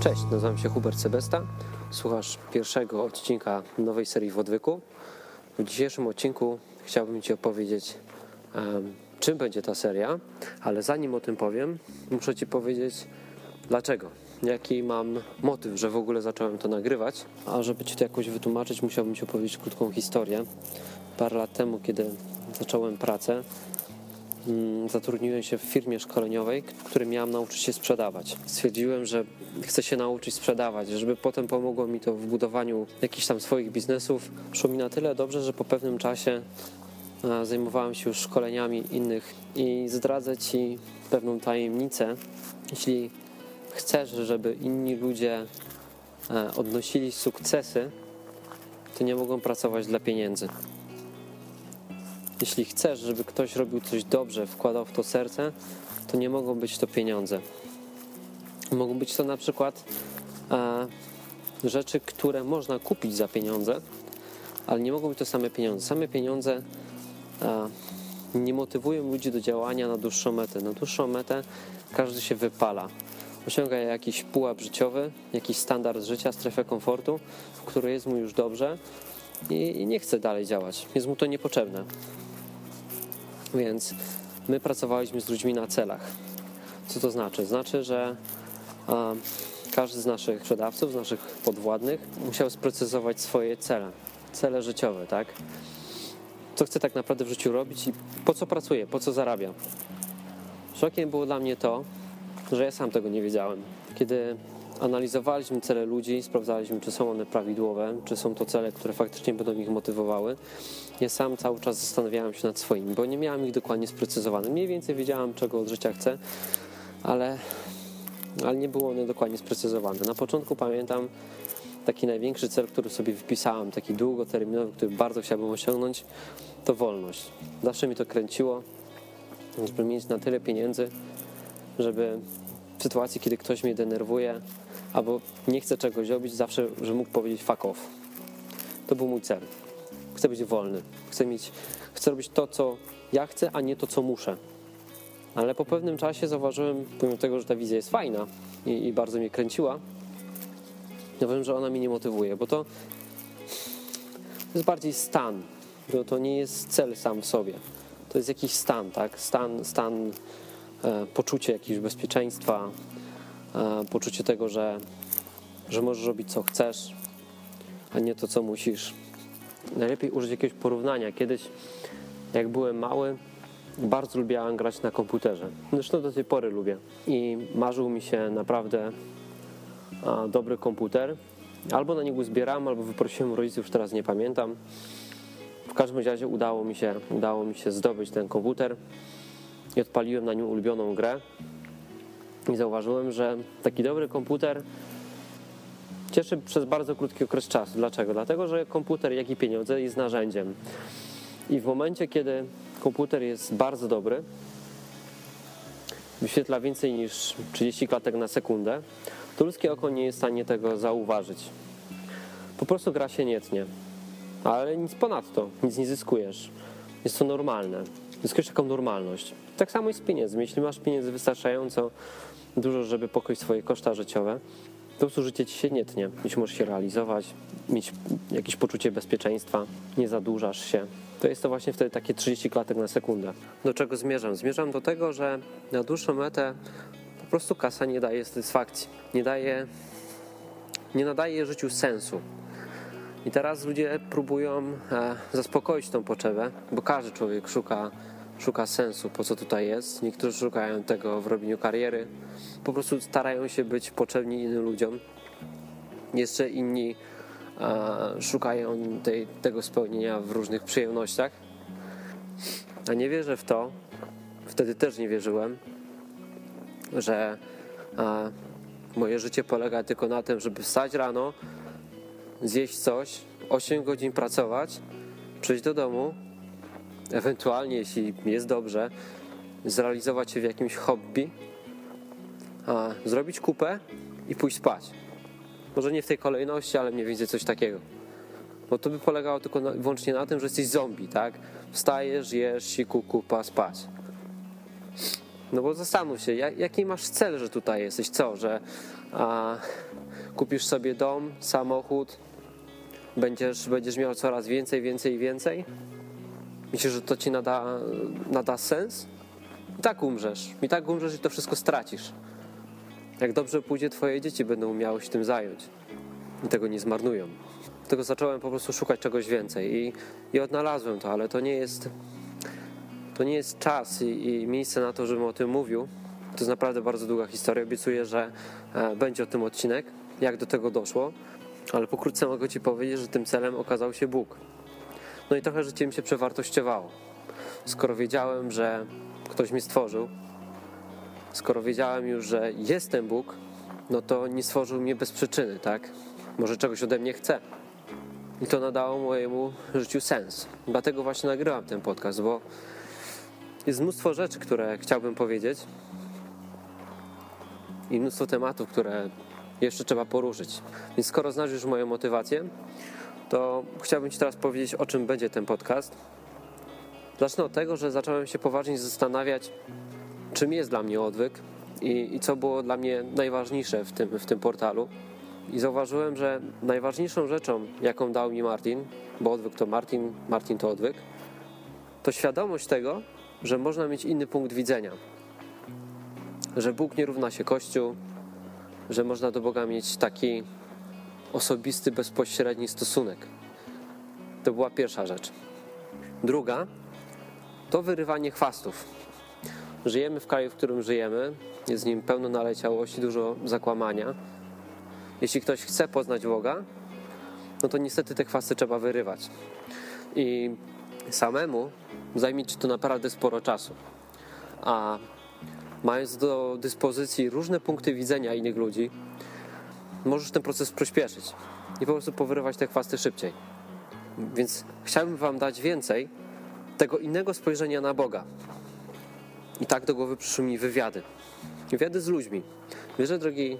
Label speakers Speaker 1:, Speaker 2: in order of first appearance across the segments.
Speaker 1: Cześć, nazywam się Hubert Sebesta. Słuchasz pierwszego odcinka nowej serii w odwyku. W dzisiejszym odcinku chciałbym Ci opowiedzieć, um, czym będzie ta seria, ale zanim o tym powiem, muszę Ci powiedzieć, dlaczego. Jaki mam motyw, że w ogóle zacząłem to nagrywać. A żeby Ci to jakoś wytłumaczyć, musiałbym Ci opowiedzieć krótką historię. Parę lat temu, kiedy zacząłem pracę, zatrudniłem się w firmie szkoleniowej, której miałem nauczyć się sprzedawać. Stwierdziłem, że chcę się nauczyć sprzedawać, żeby potem pomogło mi to w budowaniu jakichś tam swoich biznesów. Szło mi na tyle dobrze, że po pewnym czasie zajmowałem się już szkoleniami innych i zdradzę Ci pewną tajemnicę. Jeśli chcesz, żeby inni ludzie odnosili sukcesy, to nie mogą pracować dla pieniędzy. Jeśli chcesz, żeby ktoś robił coś dobrze, wkładał w to serce, to nie mogą być to pieniądze. Mogą być to na przykład e, rzeczy, które można kupić za pieniądze, ale nie mogą być to same pieniądze. Same pieniądze e, nie motywują ludzi do działania na dłuższą metę. Na dłuższą metę każdy się wypala. Osiąga jakiś pułap życiowy, jakiś standard życia, strefę komfortu, w której jest mu już dobrze i nie chce dalej działać. Jest mu to niepotrzebne. Więc my pracowaliśmy z ludźmi na celach. Co to znaczy? Znaczy, że każdy z naszych sprzedawców, z naszych podwładnych musiał sprecyzować swoje cele, cele życiowe, tak? Co chce tak naprawdę w życiu robić i po co pracuje, po co zarabia. Szokiem było dla mnie to, że ja sam tego nie wiedziałem. Kiedy analizowaliśmy cele ludzi, sprawdzaliśmy, czy są one prawidłowe, czy są to cele, które faktycznie będą ich motywowały. Ja sam cały czas zastanawiałem się nad swoimi, bo nie miałem ich dokładnie sprecyzowanych. Mniej więcej wiedziałem, czego od życia chcę, ale, ale nie było one dokładnie sprecyzowane. Na początku pamiętam taki największy cel, który sobie wypisałem, taki długoterminowy, który bardzo chciałbym osiągnąć, to wolność. Zawsze mi to kręciło, żeby mieć na tyle pieniędzy, żeby w sytuacji, kiedy ktoś mnie denerwuje, albo nie chcę czegoś robić, zawsze, że mógł powiedzieć fuck off. To był mój cel. Chcę być wolny. Chcę, mieć, chcę robić to, co ja chcę, a nie to, co muszę. Ale po pewnym czasie zauważyłem, pomimo tego, że ta wizja jest fajna i, i bardzo mnie kręciła, wiem, że ona mnie nie motywuje, bo to, to jest bardziej stan. To, to nie jest cel sam w sobie. To jest jakiś stan, tak? Stan, stan e, poczucie jakiegoś bezpieczeństwa, E, poczucie tego, że, że możesz robić co chcesz, a nie to, co musisz. Najlepiej użyć jakiegoś porównania. Kiedyś, jak byłem mały, bardzo lubiałem grać na komputerze. Zresztą do tej pory lubię. I marzył mi się naprawdę dobry komputer. Albo na niego zbierałem, albo wyprosiłem rodziców, już teraz nie pamiętam. W każdym razie udało mi się, udało mi się zdobyć ten komputer i odpaliłem na nim ulubioną grę i zauważyłem, że taki dobry komputer cieszy przez bardzo krótki okres czasu. Dlaczego? Dlatego, że komputer, jak i pieniądze jest narzędziem. I w momencie, kiedy komputer jest bardzo dobry, wyświetla więcej niż 30 klatek na sekundę, to ludzkie oko nie jest w stanie tego zauważyć. Po prostu gra się nie tnie. Ale nic ponadto, nic nie zyskujesz. Jest to normalne. Zyskujesz taką normalność. Tak samo jest z pieniędzmi. Jeśli masz pieniędzy wystarczająco, dużo, żeby pokryć swoje koszta życiowe, po prostu życie ci się nie tnie. Jeśli możesz się realizować, mieć jakieś poczucie bezpieczeństwa, nie zadłużasz się. To jest to właśnie wtedy takie 30 klatek na sekundę. Do czego zmierzam? Zmierzam do tego, że na dłuższą metę po prostu kasa nie daje satysfakcji, nie daje, nie nadaje życiu sensu. I teraz ludzie próbują e, zaspokoić tą potrzebę, bo każdy człowiek szuka szuka sensu, po co tutaj jest. Niektórzy szukają tego w robieniu kariery. Po prostu starają się być potrzebni innym ludziom. Jeszcze inni e, szukają tej, tego spełnienia w różnych przyjemnościach. A nie wierzę w to, wtedy też nie wierzyłem, że e, moje życie polega tylko na tym, żeby wstać rano, zjeść coś, 8 godzin pracować, przyjść do domu, ewentualnie, jeśli jest dobrze, zrealizować się w jakimś hobby, zrobić kupę i pójść spać. Może nie w tej kolejności, ale mniej więcej coś takiego. Bo to by polegało tylko na, wyłącznie na tym, że jesteś zombie, tak? Wstajesz, jesz, siku, kupa, spać. No bo zastanów się, jak, jaki masz cel, że tutaj jesteś? Co, że a kupisz sobie dom, samochód, będziesz, będziesz miał coraz więcej, więcej więcej? Myślisz, że to ci nada, nada sens? I tak umrzesz. I tak umrzesz i to wszystko stracisz. Jak dobrze pójdzie, twoje dzieci będą miały się tym zająć. I tego nie zmarnują. Dlatego zacząłem po prostu szukać czegoś więcej i, i odnalazłem to, ale to nie jest to nie jest czas i, i miejsce na to, żebym o tym mówił. To jest naprawdę bardzo długa historia. Obiecuję, że e, będzie o tym odcinek, jak do tego doszło, ale pokrótce mogę Ci powiedzieć, że tym celem okazał się Bóg. No i trochę życie mi się przewartościowało. Skoro wiedziałem, że ktoś mnie stworzył, skoro wiedziałem już, że jestem Bóg, no to nie stworzył mnie bez przyczyny, tak? Może czegoś ode mnie chce. I to nadało mojemu życiu sens. Dlatego właśnie nagrywam ten podcast, bo jest mnóstwo rzeczy, które chciałbym powiedzieć i mnóstwo tematów, które jeszcze trzeba poruszyć. Więc skoro znasz już moją motywację, to chciałbym Ci teraz powiedzieć, o czym będzie ten podcast. Zacznę od tego, że zacząłem się poważnie zastanawiać, czym jest dla mnie odwyk i, i co było dla mnie najważniejsze w tym, w tym portalu. I zauważyłem, że najważniejszą rzeczą, jaką dał mi Martin, bo odwyk to Martin, Martin to odwyk, to świadomość tego, że można mieć inny punkt widzenia. Że Bóg nie równa się Kościół, że można do Boga mieć taki osobisty, bezpośredni stosunek. To była pierwsza rzecz. Druga to wyrywanie chwastów. Żyjemy w kraju, w którym żyjemy, jest w nim pełno naleciałości, dużo zakłamania. Jeśli ktoś chce poznać Boga, no to niestety te chwasty trzeba wyrywać. I samemu zajmie ci to naprawdę sporo czasu. A mając do dyspozycji różne punkty widzenia innych ludzi, możesz ten proces przyspieszyć i po prostu powyrywać te chwasty szybciej. Więc chciałbym Wam dać więcej tego innego spojrzenia na Boga. I tak do głowy przyszły mi wywiady. Wywiady z ludźmi. Wierzę, drogi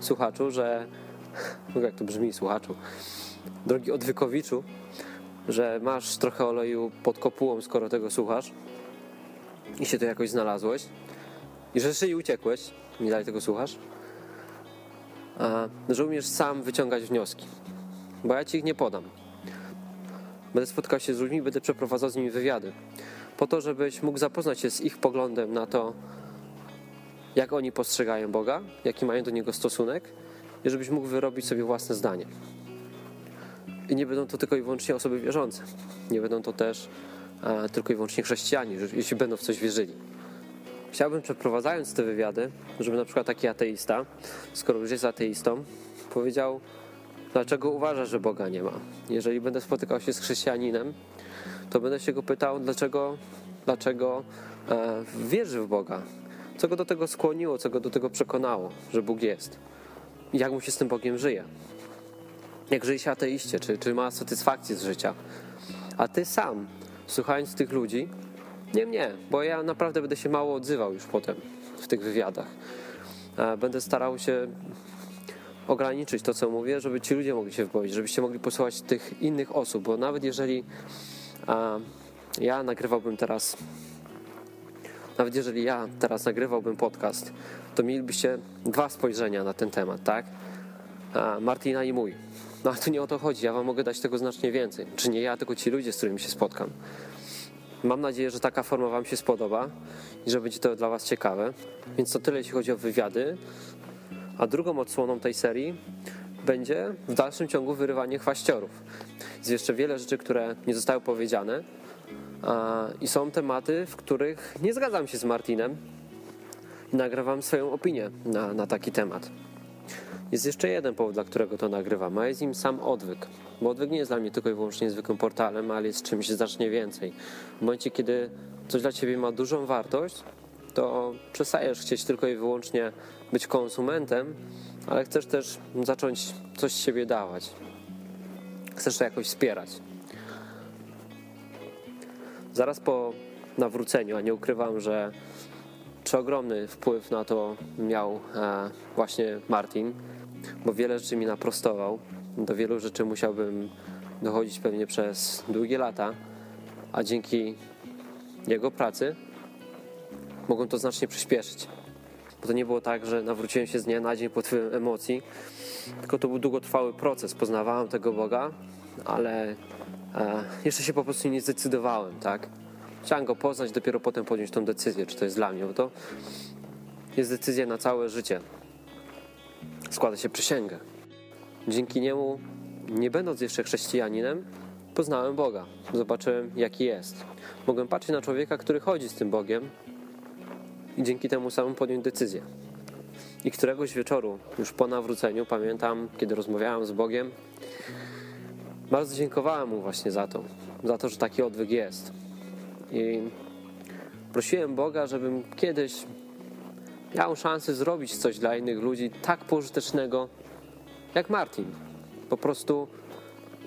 Speaker 1: słuchaczu, że. Jak to brzmi, słuchaczu? Drogi odwykowiczu, że masz trochę oleju pod kopułą, skoro tego słuchasz i się to jakoś znalazłeś i że jeszcze i uciekłeś, nie dalej tego słuchasz, umiesz sam wyciągać wnioski, bo ja ci ich nie podam. Będę spotkał się z ludźmi, będę przeprowadzał z nimi wywiady, po to, żebyś mógł zapoznać się z ich poglądem na to, jak oni postrzegają Boga, jaki mają do Niego stosunek i żebyś mógł wyrobić sobie własne zdanie. I nie będą to tylko i wyłącznie osoby wierzące. Nie będą to też e, tylko i wyłącznie chrześcijanie, jeśli będą w coś wierzyli. Chciałbym, przeprowadzając te wywiady, żeby na przykład taki ateista, skoro już jest ateistą, powiedział, dlaczego uważa, że Boga nie ma. Jeżeli będę spotykał się z chrześcijaninem, to będę się go pytał, dlaczego, dlaczego e, wierzy w Boga. Co go do tego skłoniło, co go do tego przekonało, że Bóg jest. Jak mu się z tym Bogiem żyje jak żyje się ateiście, czy, czy ma satysfakcję z życia. A ty sam, słuchając tych ludzi, nie mnie, bo ja naprawdę będę się mało odzywał już potem w tych wywiadach. Będę starał się ograniczyć to, co mówię, żeby ci ludzie mogli się wypowiedzieć, żebyście mogli posłuchać tych innych osób, bo nawet jeżeli ja nagrywałbym teraz, nawet jeżeli ja teraz nagrywałbym podcast, to mielibyście dwa spojrzenia na ten temat, tak? Martina i mój. No ale tu nie o to chodzi, ja wam mogę dać tego znacznie więcej. Czy nie ja, tylko ci ludzie, z którymi się spotkam. Mam nadzieję, że taka forma wam się spodoba i że będzie to dla was ciekawe. Więc to tyle, jeśli chodzi o wywiady. A drugą odsłoną tej serii będzie w dalszym ciągu wyrywanie chwaściorów. Jest jeszcze wiele rzeczy, które nie zostały powiedziane i są tematy, w których nie zgadzam się z Martinem nagrywam swoją opinię na, na taki temat. Jest jeszcze jeden powód, dla którego to nagrywam, a jest nim sam odwyk. Bo odwyk nie jest dla mnie tylko i wyłącznie zwykłym portalem, ale jest czymś znacznie więcej. W momencie, kiedy coś dla ciebie ma dużą wartość, to przestajesz chcieć tylko i wyłącznie być konsumentem, ale chcesz też zacząć coś z siebie dawać. Chcesz to jakoś wspierać. Zaraz po nawróceniu, a nie ukrywam, że przeogromny wpływ na to miał e, właśnie Martin, bo wiele rzeczy mi naprostował. Do wielu rzeczy musiałbym dochodzić pewnie przez długie lata, a dzięki jego pracy mogą to znacznie przyspieszyć. Bo to nie było tak, że nawróciłem się z dnia na dzień pod wpływem emocji, tylko to był długotrwały proces. Poznawałem tego Boga, ale e, jeszcze się po prostu nie zdecydowałem, tak? Chciałem go poznać, dopiero potem podjąć tą decyzję, czy to jest dla mnie, bo to jest decyzja na całe życie. Składa się przysięgę. Dzięki niemu, nie będąc jeszcze chrześcijaninem, poznałem Boga. Zobaczyłem, jaki jest. Mogłem patrzeć na człowieka, który chodzi z tym Bogiem i dzięki temu samemu podjąć decyzję. I któregoś wieczoru, już po nawróceniu, pamiętam, kiedy rozmawiałem z Bogiem, bardzo dziękowałem mu właśnie za to, za to, że taki odwyk jest. I prosiłem Boga, żebym kiedyś miał szansę zrobić coś dla innych ludzi tak pożytecznego jak Martin. Po prostu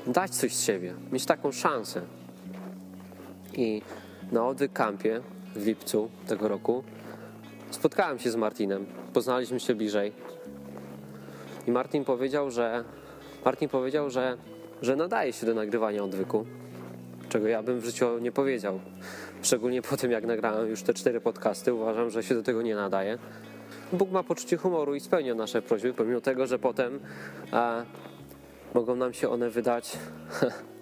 Speaker 1: dać coś z siebie, mieć taką szansę. I na kampie w lipcu tego roku spotkałem się z Martinem, poznaliśmy się bliżej. I Martin powiedział, że Martin powiedział, że, że nadaje się do nagrywania odwyku, czego ja bym w życiu nie powiedział. Szczególnie po tym, jak nagrałem już te cztery podcasty, uważam, że się do tego nie nadaje. Bóg ma poczucie humoru i spełnia nasze prośby, pomimo tego, że potem a, mogą nam się one wydać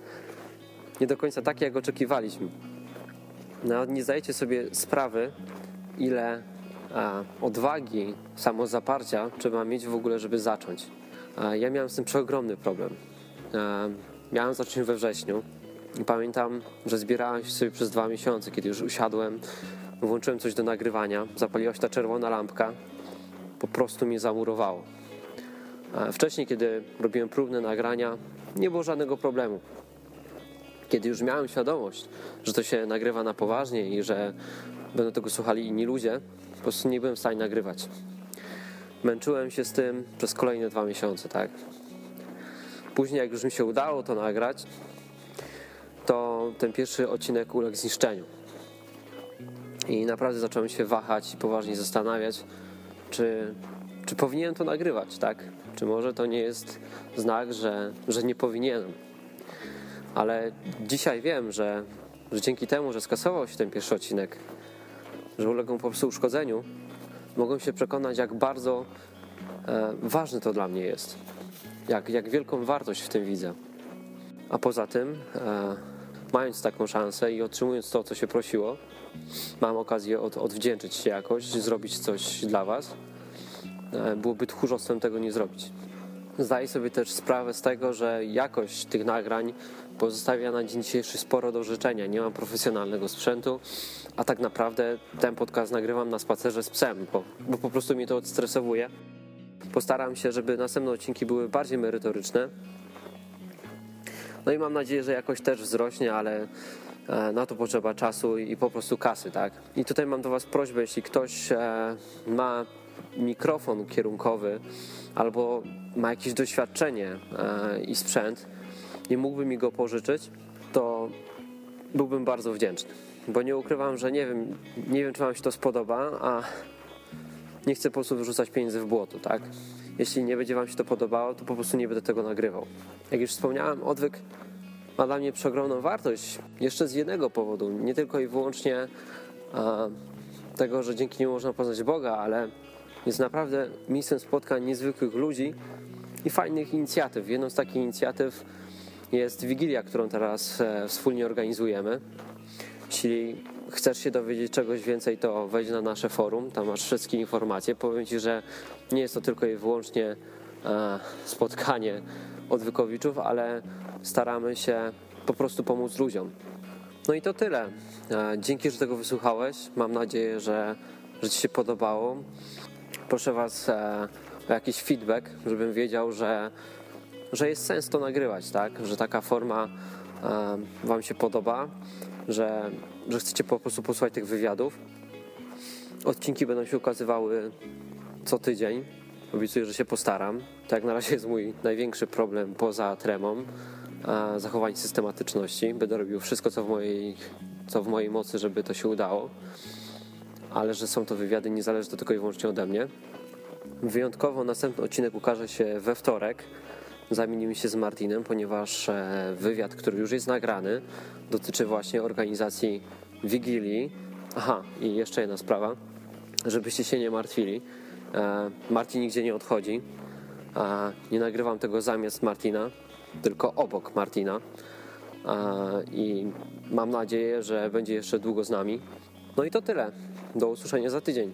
Speaker 1: nie do końca takie, jak oczekiwaliśmy. Nawet nie zdajecie sobie sprawy, ile odwagi, samozaparcia trzeba mieć w ogóle, żeby zacząć. Ja miałem z tym przeogromny problem. Miałem zacząć we wrześniu i pamiętam, że zbierałem się sobie przez dwa miesiące, kiedy już usiadłem, włączyłem coś do nagrywania, zapaliła się ta czerwona lampka, po prostu mnie zamurowało. Wcześniej, kiedy robiłem próbne nagrania, nie było żadnego problemu. Kiedy już miałem świadomość, że to się nagrywa na poważnie i że będą tego słuchali inni ludzie, po prostu nie byłem w stanie nagrywać. Męczyłem się z tym przez kolejne dwa miesiące, tak. Później, jak już mi się udało to nagrać, to ten pierwszy odcinek uległ zniszczeniu. I naprawdę zacząłem się wahać i poważnie zastanawiać, czy, czy powinienem to nagrywać, tak? Czy może to nie jest znak, że, że nie powinienem? Ale dzisiaj wiem, że, że dzięki temu, że skasował się ten pierwszy odcinek, że uległ po prostu uszkodzeniu, mogłem się przekonać, jak bardzo e, ważne to dla mnie jest. Jak, jak wielką wartość w tym widzę. A poza tym, e, mając taką szansę i otrzymując to, co się prosiło, mam okazję od, odwdzięczyć się jakoś, zrobić coś dla Was. E, byłoby tchórzostwem tego nie zrobić. Zdaję sobie też sprawę z tego, że jakość tych nagrań pozostawia na dzień dzisiejszy sporo do życzenia. Nie mam profesjonalnego sprzętu, a tak naprawdę ten podcast nagrywam na spacerze z psem, bo, bo po prostu mnie to odstresowuje. Postaram się, żeby następne odcinki były bardziej merytoryczne. No i mam nadzieję, że jakoś też wzrośnie, ale e, na to potrzeba czasu i po prostu kasy, tak? I tutaj mam do Was prośbę, jeśli ktoś e, ma mikrofon kierunkowy albo ma jakieś doświadczenie e, i sprzęt i mógłby mi go pożyczyć, to byłbym bardzo wdzięczny. Bo nie ukrywam, że nie wiem, nie wiem czy Wam się to spodoba, a nie chcę po prostu wyrzucać pieniędzy w błoto, tak? Jeśli nie będzie Wam się to podobało, to po prostu nie będę tego nagrywał. Jak już wspomniałem, odwyk ma dla mnie przeogromną wartość. Jeszcze z jednego powodu. Nie tylko i wyłącznie a, tego, że dzięki niemu można poznać Boga, ale jest naprawdę miejscem spotkań niezwykłych ludzi i fajnych inicjatyw. Jedną z takich inicjatyw jest Wigilia, którą teraz e, wspólnie organizujemy. Jeśli chcesz się dowiedzieć czegoś więcej, to wejdź na nasze forum, tam masz wszystkie informacje. Powiem Ci, że nie jest to tylko i wyłącznie e, spotkanie odwykowiczów, ale staramy się po prostu pomóc ludziom. No i to tyle. E, dzięki, że tego wysłuchałeś. Mam nadzieję, że, że Ci się podobało. Proszę Was o jakiś feedback, żebym wiedział, że, że jest sens to nagrywać, tak? Że taka forma Wam się podoba, że, że chcecie po prostu posłuchać tych wywiadów. Odcinki będą się ukazywały co tydzień. Obiecuję, że się postaram. Tak jak na razie jest mój największy problem poza tremą, zachowanie systematyczności. Będę robił wszystko, co w mojej, co w mojej mocy, żeby to się udało. Ale że są to wywiady, nie zależy to tylko i wyłącznie ode mnie. Wyjątkowo następny odcinek ukaże się we wtorek. Zamienimy się z Martinem, ponieważ e, wywiad, który już jest nagrany, dotyczy właśnie organizacji Wigilii. Aha, i jeszcze jedna sprawa, żebyście się nie martwili. E, Martin nigdzie nie odchodzi. E, Nie nagrywam tego zamiast Martina, tylko obok Martina. I mam nadzieję, że będzie jeszcze długo z nami. No i to tyle. Do usłyszenia za tydzień.